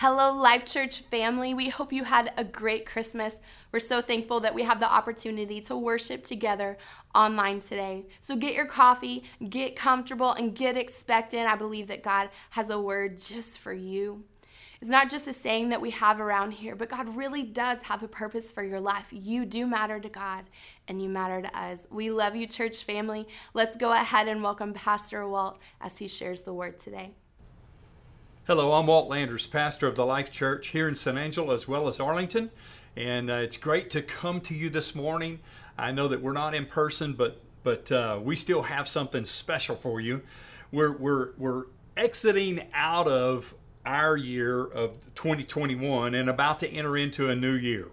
Hello, Life Church family. We hope you had a great Christmas. We're so thankful that we have the opportunity to worship together online today. So get your coffee, get comfortable, and get expectant. I believe that God has a word just for you. It's not just a saying that we have around here, but God really does have a purpose for your life. You do matter to God, and you matter to us. We love you, church family. Let's go ahead and welcome Pastor Walt as he shares the word today. Hello, I'm Walt Landers, pastor of the Life Church here in San Angelo as well as Arlington. And uh, it's great to come to you this morning. I know that we're not in person, but but uh, we still have something special for you. We're, we're, we're exiting out of our year of 2021 and about to enter into a new year.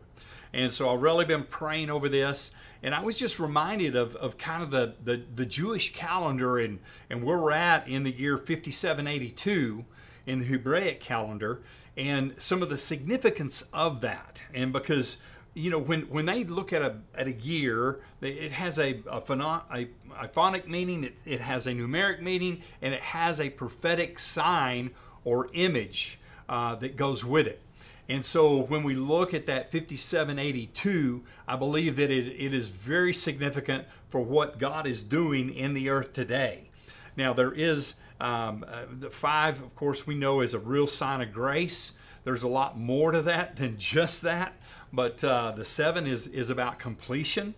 And so I've really been praying over this. And I was just reminded of, of kind of the, the, the Jewish calendar and, and where we're at in the year 5782 in the Hebraic calendar and some of the significance of that. And because you know when, when they look at a at a year, it has a a, phono, a, a phonic meaning, it, it has a numeric meaning, and it has a prophetic sign or image uh, that goes with it. And so when we look at that 5782, I believe that it, it is very significant for what God is doing in the earth today. Now, there is um, uh, the five, of course, we know is a real sign of grace. There's a lot more to that than just that, but uh, the seven is is about completion,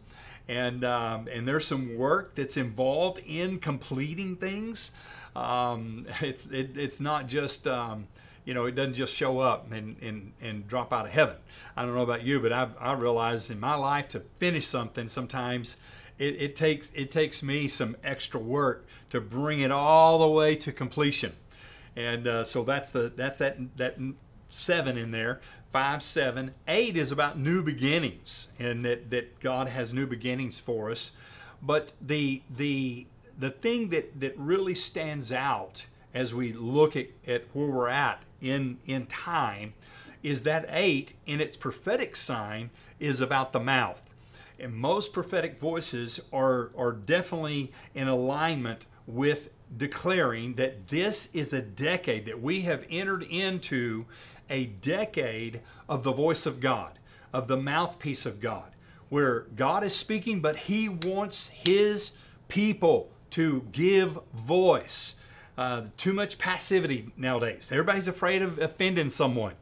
and um, and there's some work that's involved in completing things. Um, it's it, it's not just um, you know, it doesn't just show up and, and, and drop out of heaven. I don't know about you, but I, I realize in my life to finish something sometimes it, it takes it takes me some extra work to bring it all the way to completion, and uh, so that's the that's that that seven in there. Five, seven, eight is about new beginnings, and that that God has new beginnings for us. But the the the thing that that really stands out as we look at, at where we're at in in time is that eight in its prophetic sign is about the mouth and most prophetic voices are, are definitely in alignment with declaring that this is a decade, that we have entered into a decade of the voice of God, of the mouthpiece of God, where God is speaking, but He wants His people to give voice. Uh, too much passivity nowadays. Everybody's afraid of offending someone.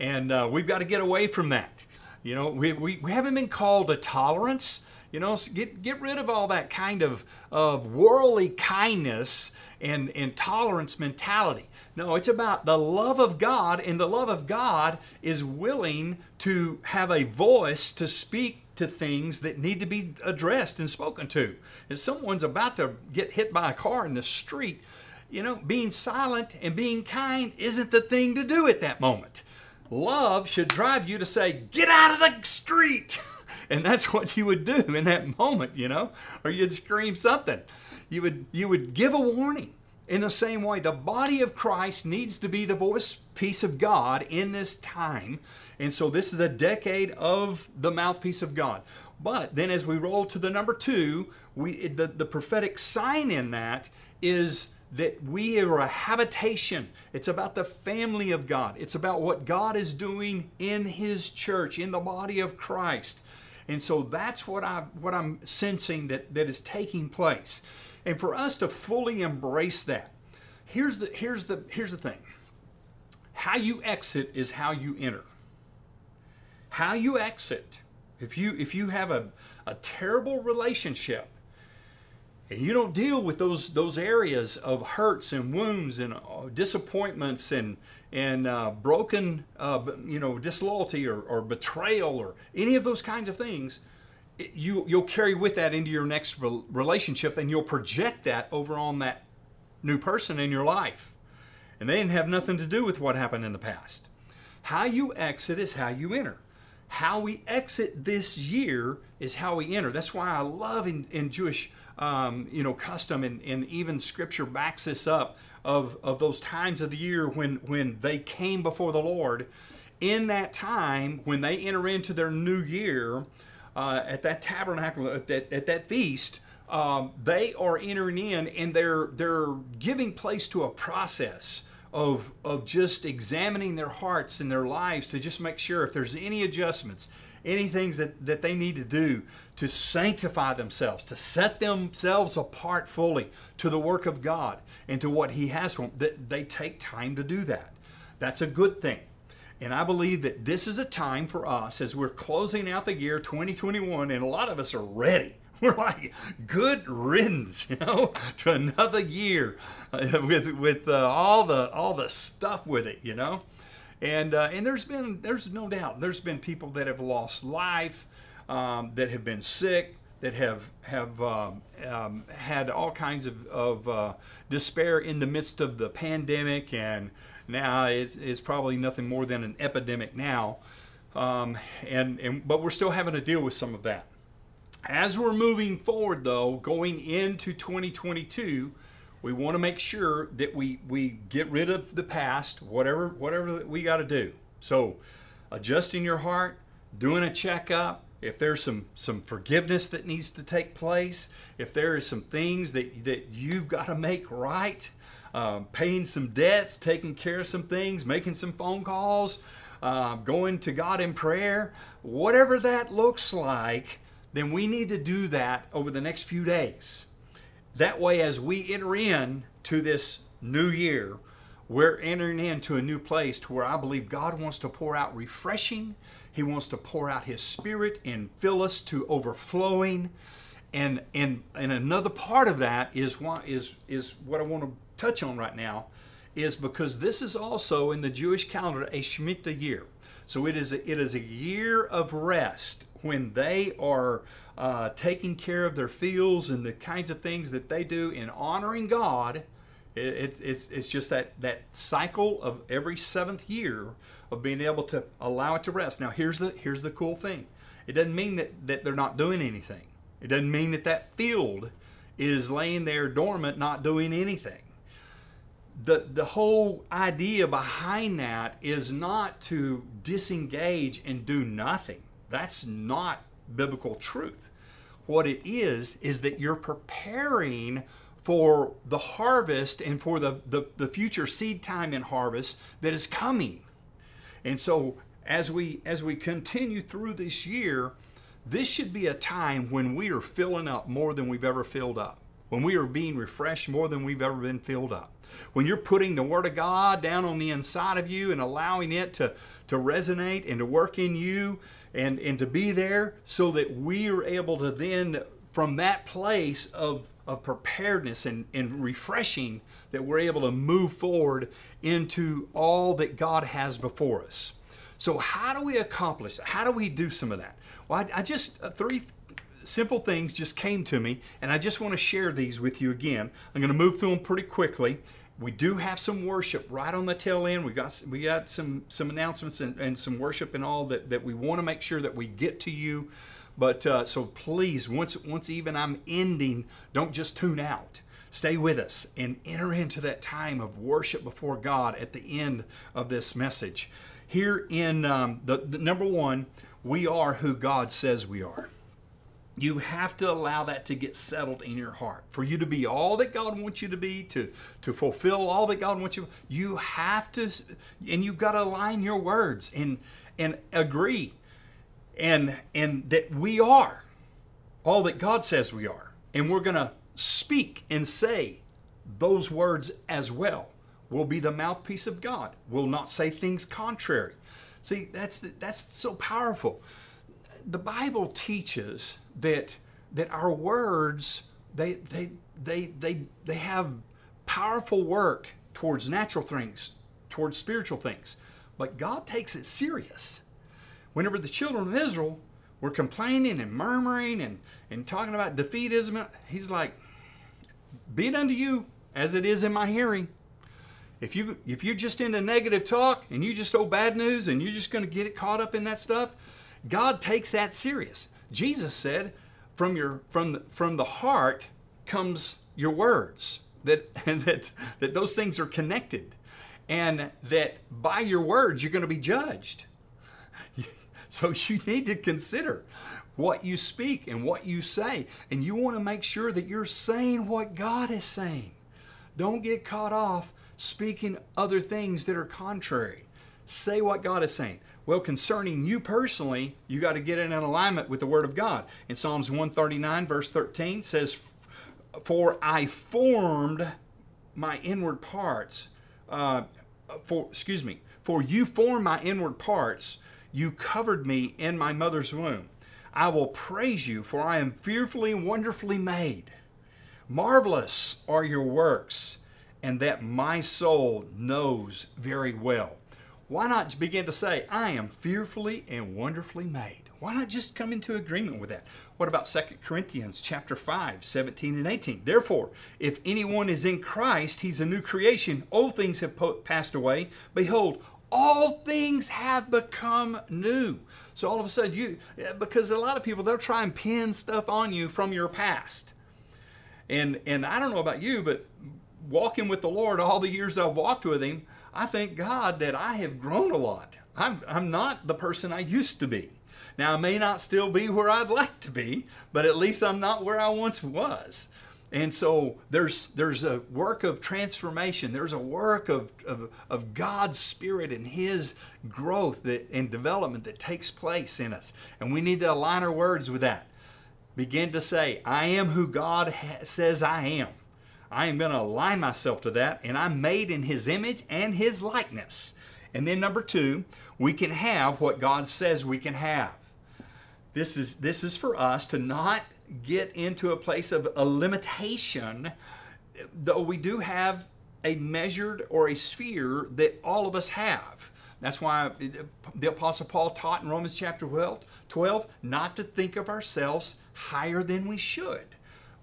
And uh, we've got to get away from that. You know, we, we, we haven't been called to tolerance. You know, get, get rid of all that kind of, of worldly kindness and, and tolerance mentality. No, it's about the love of God, and the love of God is willing to have a voice to speak to things that need to be addressed and spoken to. If someone's about to get hit by a car in the street, you know, being silent and being kind isn't the thing to do at that moment. Love should drive you to say, Get out of the street! and that's what you would do in that moment, you know, or you'd scream something. You would, you would give a warning. In the same way, the body of Christ needs to be the voice piece of God in this time. And so this is the decade of the mouthpiece of God. But then as we roll to the number two, we the, the prophetic sign in that is that we are a habitation. It's about the family of God. It's about what God is doing in His church, in the body of Christ. And so that's what I what I'm sensing that, that is taking place. And for us to fully embrace that, here's the here's the here's the thing. How you exit is how you enter. How you exit. If you if you have a, a terrible relationship and you don't deal with those those areas of hurts and wounds and uh, disappointments and and uh, broken uh, you know disloyalty or, or, betrayal or any of those kinds of things it, you you'll carry with that into your next re- relationship and you'll project that over on that new person in your life. And they didn't have nothing to do with what happened in the past. How you exit is how you enter. How we exit this year is how we enter. That's why i love in, in jewish um, you know, custom and, and even scripture backs this up of, of those times of the year when, when they came before the Lord. In that time, when they enter into their new year, uh, at that tabernacle, at that, at that feast, um, they are entering in and they're, they're giving place to a process of, of just examining their hearts and their lives to just make sure if there's any adjustments, any things that, that they need to do to sanctify themselves, to set themselves apart fully to the work of God and to what He has for them, that they take time to do that. That's a good thing. And I believe that this is a time for us as we're closing out the year 2021, and a lot of us are ready. We're like, good riddance, you know, to another year uh, with with uh, all the all the stuff with it, you know. And uh, and there's been there's no doubt there's been people that have lost life, um, that have been sick, that have have um, um, had all kinds of, of uh, despair in the midst of the pandemic, and now it's, it's probably nothing more than an epidemic now. Um, and, and but we're still having to deal with some of that. As we're moving forward, though, going into 2022, we want to make sure that we, we get rid of the past, whatever whatever we got to do. So, adjusting your heart, doing a checkup, if there's some some forgiveness that needs to take place, if there is some things that that you've got to make right, um, paying some debts, taking care of some things, making some phone calls, uh, going to God in prayer, whatever that looks like, then we need to do that over the next few days. That way, as we enter in to this new year, we're entering into a new place to where I believe God wants to pour out refreshing. He wants to pour out His Spirit and fill us to overflowing. And and and another part of that is what is is what I want to touch on right now, is because this is also in the Jewish calendar a Shemitah year. So it is a, it is a year of rest when they are uh, taking care of their fields and the kinds of things that they do in honoring God. It, it, it's, it's just that, that cycle of every seventh year of being able to allow it to rest. Now, here's the, here's the cool thing it doesn't mean that, that they're not doing anything, it doesn't mean that that field is laying there dormant, not doing anything. The, the whole idea behind that is not to disengage and do nothing. That's not biblical truth. What it is, is that you're preparing for the harvest and for the, the, the future seed time and harvest that is coming. And so as we as we continue through this year, this should be a time when we are filling up more than we've ever filled up. When we are being refreshed more than we've ever been filled up. When you're putting the Word of God down on the inside of you and allowing it to, to resonate and to work in you and, and to be there so that we are able to then, from that place of, of preparedness and, and refreshing, that we're able to move forward into all that God has before us. So, how do we accomplish? How do we do some of that? Well, I, I just, uh, three simple things just came to me, and I just want to share these with you again. I'm going to move through them pretty quickly. We do have some worship right on the tail end. We got we got some some announcements and, and some worship and all that that we want to make sure that we get to you. But uh, so please, once once even I'm ending, don't just tune out. Stay with us and enter into that time of worship before God at the end of this message. Here in um, the, the number one, we are who God says we are. You have to allow that to get settled in your heart. For you to be all that God wants you to be, to, to fulfill all that God wants you, you have to, and you've got to align your words and, and agree and, and that we are all that God says we are. And we're going to speak and say those words as well. We'll be the mouthpiece of God. We'll not say things contrary. See, that's, that's so powerful the Bible teaches that that our words they they they they they have powerful work towards natural things, towards spiritual things. But God takes it serious. Whenever the children of Israel were complaining and murmuring and, and talking about defeatism, he's like, Be it unto you as it is in my hearing. If you if you're just into negative talk and you just owe bad news and you're just going to get it caught up in that stuff, God takes that serious. Jesus said, from your from the, from the heart comes your words. That and that that those things are connected. And that by your words you're going to be judged. So you need to consider what you speak and what you say. And you want to make sure that you're saying what God is saying. Don't get caught off speaking other things that are contrary. Say what God is saying. Well, concerning you personally, you got to get in alignment with the Word of God. In Psalms 139, verse 13, says, For I formed my inward parts. Uh, for excuse me, for you formed my inward parts. You covered me in my mother's womb. I will praise you, for I am fearfully and wonderfully made. Marvelous are your works, and that my soul knows very well. Why not begin to say, I am fearfully and wonderfully made? Why not just come into agreement with that? What about 2 Corinthians chapter 5, 17 and 18? Therefore, if anyone is in Christ, he's a new creation. Old things have passed away. Behold, all things have become new. So all of a sudden, you, because a lot of people, they'll try and pin stuff on you from your past. And, and I don't know about you, but walking with the Lord all the years I've walked with Him, I thank God that I have grown a lot. I'm, I'm not the person I used to be. Now, I may not still be where I'd like to be, but at least I'm not where I once was. And so there's, there's a work of transformation. There's a work of, of, of God's Spirit and His growth that, and development that takes place in us. And we need to align our words with that. Begin to say, I am who God ha- says I am. I am going to align myself to that, and I'm made in His image and His likeness. And then number two, we can have what God says we can have. This is this is for us to not get into a place of a limitation, though we do have a measured or a sphere that all of us have. That's why the Apostle Paul taught in Romans chapter 12, 12 not to think of ourselves higher than we should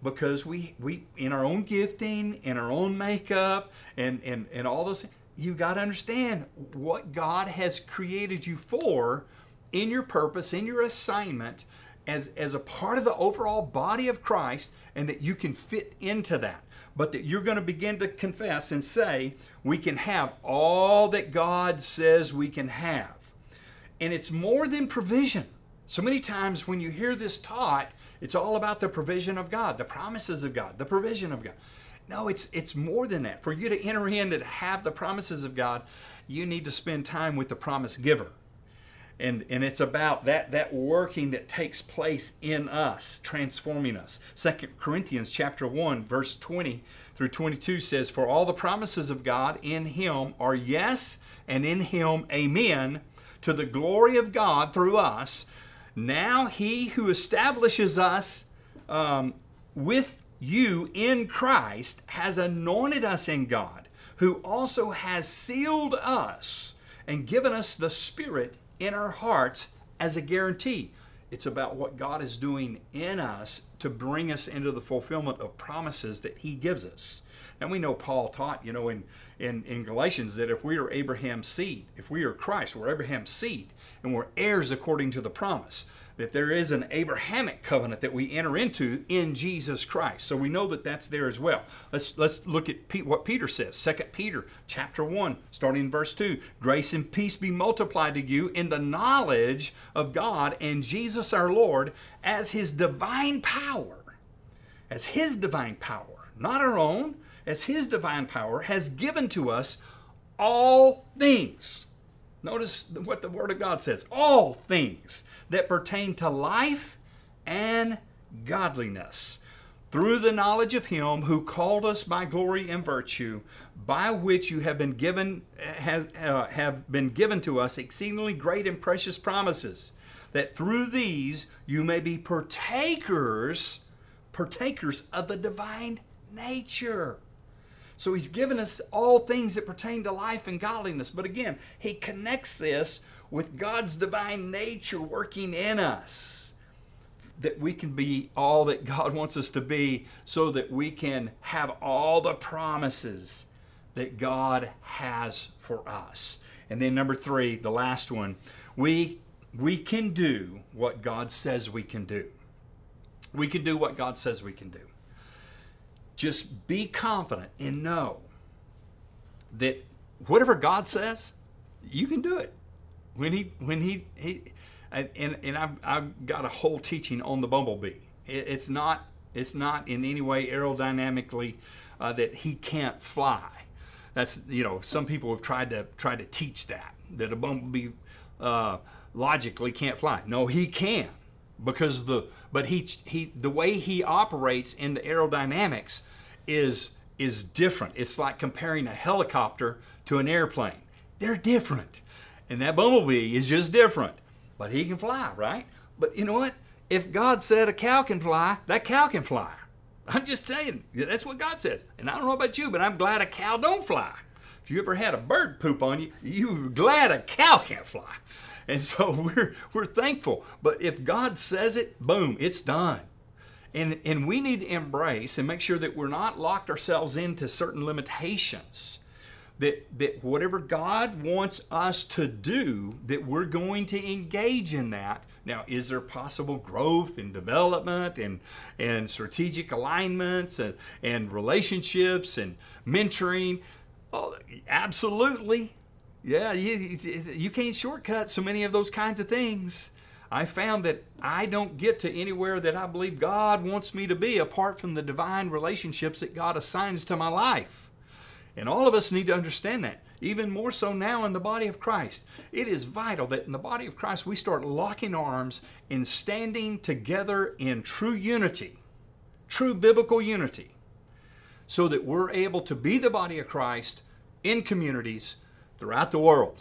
because we, we in our own gifting, in our own makeup, and, and, and all those things, you got to understand what God has created you for in your purpose, in your assignment, as, as a part of the overall body of Christ, and that you can fit into that. But that you're going to begin to confess and say, we can have all that God says we can have. And it's more than provision. So many times when you hear this taught, it's all about the provision of God, the promises of God, the provision of God. No, it's it's more than that. For you to enter in and have the promises of God, you need to spend time with the promise giver. And, and it's about that, that working that takes place in us, transforming us. Second Corinthians chapter 1, verse 20 through 22 says, For all the promises of God in him are yes, and in him amen, to the glory of God through us. Now he who establishes us um, with you in Christ has anointed us in God, who also has sealed us and given us the Spirit in our hearts as a guarantee. It's about what God is doing in us to bring us into the fulfillment of promises that He gives us. And we know Paul taught, you know, in, in, in Galatians that if we are Abraham's seed, if we are Christ, we're Abraham's seed, and we're heirs according to the promise that there is an Abrahamic covenant that we enter into in Jesus Christ. So we know that that's there as well. Let's let's look at Pete, what Peter says. 2 Peter chapter 1, starting in verse 2. Grace and peace be multiplied to you in the knowledge of God and Jesus our Lord as his divine power. As his divine power, not our own, as his divine power has given to us all things. Notice what the Word of God says. All things that pertain to life and godliness through the knowledge of him who called us by glory and virtue by which you have been given has, uh, have been given to us exceedingly great and precious promises that through these you may be partakers partakers of the divine nature so he's given us all things that pertain to life and godliness but again he connects this with God's divine nature working in us, that we can be all that God wants us to be, so that we can have all the promises that God has for us. And then, number three, the last one, we, we can do what God says we can do. We can do what God says we can do. Just be confident and know that whatever God says, you can do it when he when he he and and I've, I've got a whole teaching on the bumblebee. It, it's not it's not in any way aerodynamically uh, that he can't fly. That's you know some people have tried to try to teach that that a bumblebee uh, logically can't fly. No, he can because the but he he the way he operates in the aerodynamics is is different. It's like comparing a helicopter to an airplane. They're different. And that bumblebee is just different. But he can fly, right? But you know what? If God said a cow can fly, that cow can fly. I'm just saying, that's what God says. And I don't know about you, but I'm glad a cow don't fly. If you ever had a bird poop on you, you're glad a cow can't fly. And so we're we're thankful. But if God says it, boom, it's done. And and we need to embrace and make sure that we're not locked ourselves into certain limitations. That that whatever God wants us to do, that we're going to engage in that. Now, is there possible growth and development and and strategic alignments and, and relationships and mentoring? Oh, absolutely. Yeah, you, you can't shortcut so many of those kinds of things. I found that I don't get to anywhere that I believe God wants me to be apart from the divine relationships that God assigns to my life. And all of us need to understand that, even more so now in the body of Christ. It is vital that in the body of Christ we start locking arms and standing together in true unity, true biblical unity, so that we're able to be the body of Christ in communities throughout the world.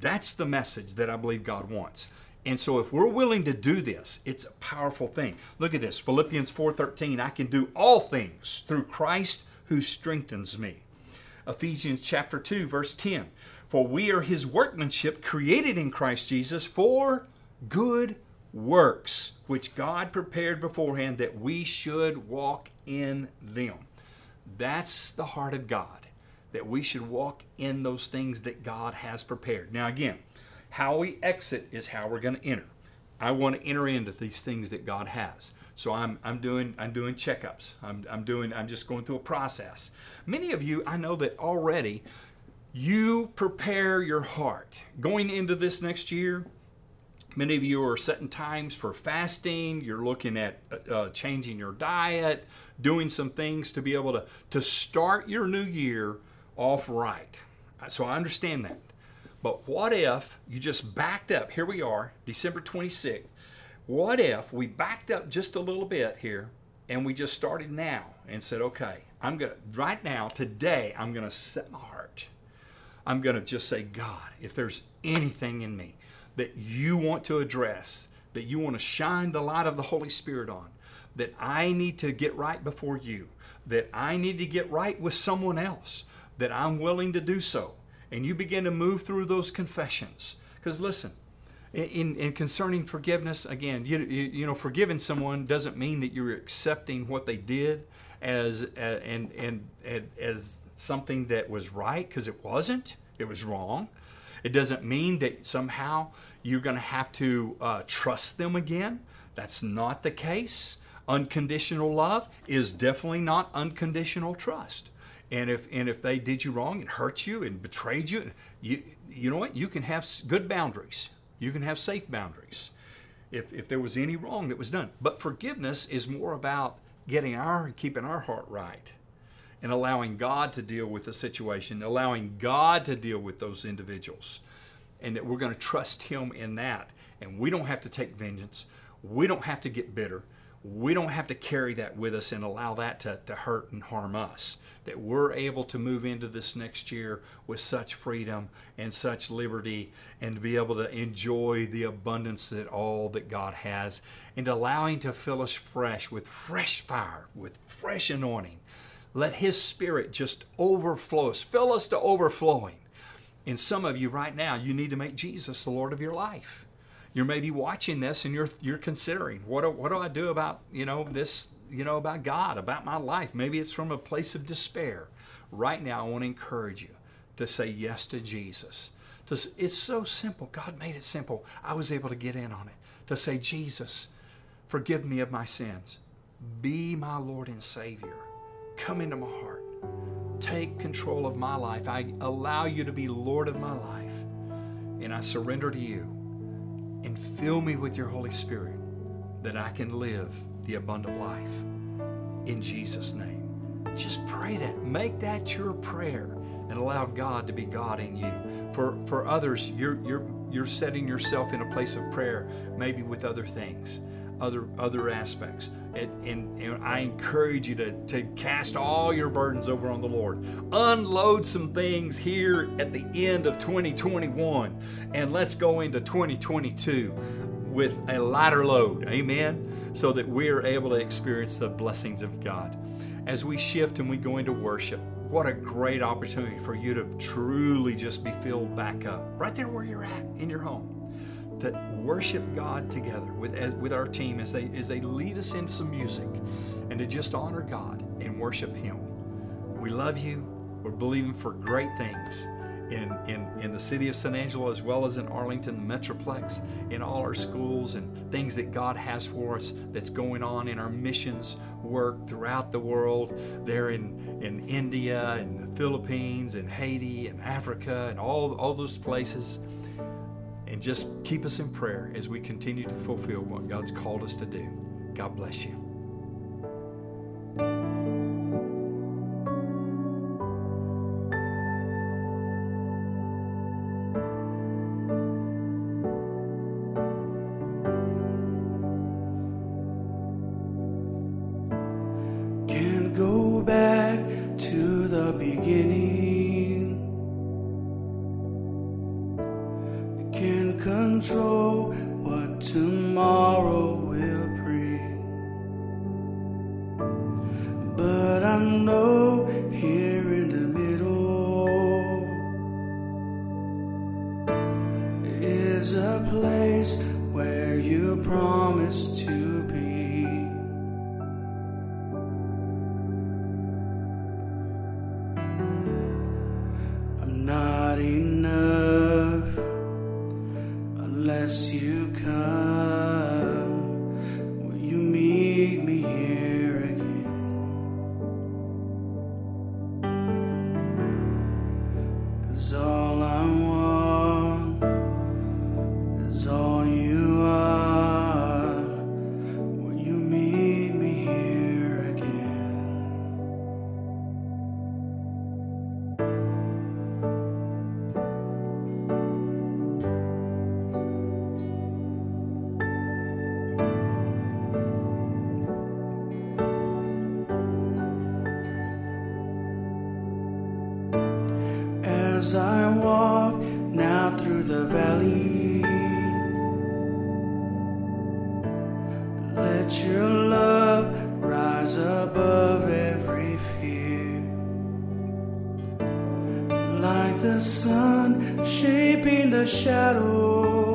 That's the message that I believe God wants. And so if we're willing to do this, it's a powerful thing. Look at this, Philippians 4:13, I can do all things through Christ who strengthens me. Ephesians chapter 2 verse 10, for we are his workmanship created in Christ Jesus for good works which God prepared beforehand that we should walk in them. That's the heart of God that we should walk in those things that God has prepared. Now, again, how we exit is how we're going to enter. I want to enter into these things that God has. So I'm, I'm doing I'm doing checkups. I'm, I'm doing I'm just going through a process. Many of you I know that already you prepare your heart going into this next year. Many of you are setting times for fasting. You're looking at uh, uh changing your diet, doing some things to be able to to start your new year off right. So I understand that. But what if you just backed up? Here we are, December 26th. What if we backed up just a little bit here and we just started now and said, okay, I'm going to, right now, today, I'm going to set my heart. I'm going to just say, God, if there's anything in me that you want to address, that you want to shine the light of the Holy Spirit on, that I need to get right before you, that I need to get right with someone else, that I'm willing to do so. And you begin to move through those confessions. Because listen, in, in concerning forgiveness, again, you, you, you, know, forgiving someone doesn't mean that you're accepting what they did as and, and, and as something that was right because it wasn't. It was wrong. It doesn't mean that somehow you're going to have to uh, trust them again. That's not the case. Unconditional love is definitely not unconditional trust. And if and if they did you wrong and hurt you and betrayed you, you you know what? You can have good boundaries. You can have safe boundaries. If if there was any wrong that was done. But forgiveness is more about getting our keeping our heart right and allowing God to deal with the situation, allowing God to deal with those individuals. And that we're going to trust him in that. And we don't have to take vengeance. We don't have to get bitter. We don't have to carry that with us and allow that to, to hurt and harm us that we're able to move into this next year with such freedom and such liberty and to be able to enjoy the abundance that all that God has and allowing to fill us fresh with fresh fire, with fresh anointing. Let His Spirit just overflow us, fill us to overflowing. And some of you right now, you need to make Jesus the Lord of your life. You're maybe watching this and you're you're considering what do, what do I do about you know this you know, about God, about my life. Maybe it's from a place of despair. Right now, I want to encourage you to say yes to Jesus. It's so simple. God made it simple. I was able to get in on it. To say, Jesus, forgive me of my sins. Be my Lord and Savior. Come into my heart. Take control of my life. I allow you to be Lord of my life. And I surrender to you. And fill me with your Holy Spirit that I can live the abundant life. In Jesus' name. Just pray that. Make that your prayer. and allow God to be God in you. For for others, you're you're you're setting yourself in a place of prayer, maybe with other things, other other aspects. And, and, and, I encourage you to, to cast all your burdens over on the Lord. Unload some things here at the end of 2021, and let's go into 2022 with a lighter load. Amen. So that we're able to experience the blessings of God. As we shift and we go into worship, what a great opportunity for you to truly just be filled back up right there where you're at in your home to worship God together with, as, with our team as they, as they lead us into some music and to just honor God and worship Him. We love you. We're believing for great things in, in, in the city of San Angelo as well as in Arlington, Metroplex, in all our schools and things that God has for us that's going on in our missions work throughout the world. There in, in India and the Philippines and Haiti and Africa and all, all those places. And just keep us in prayer as we continue to fulfill what God's called us to do. God bless you. The sun shaping the shadows.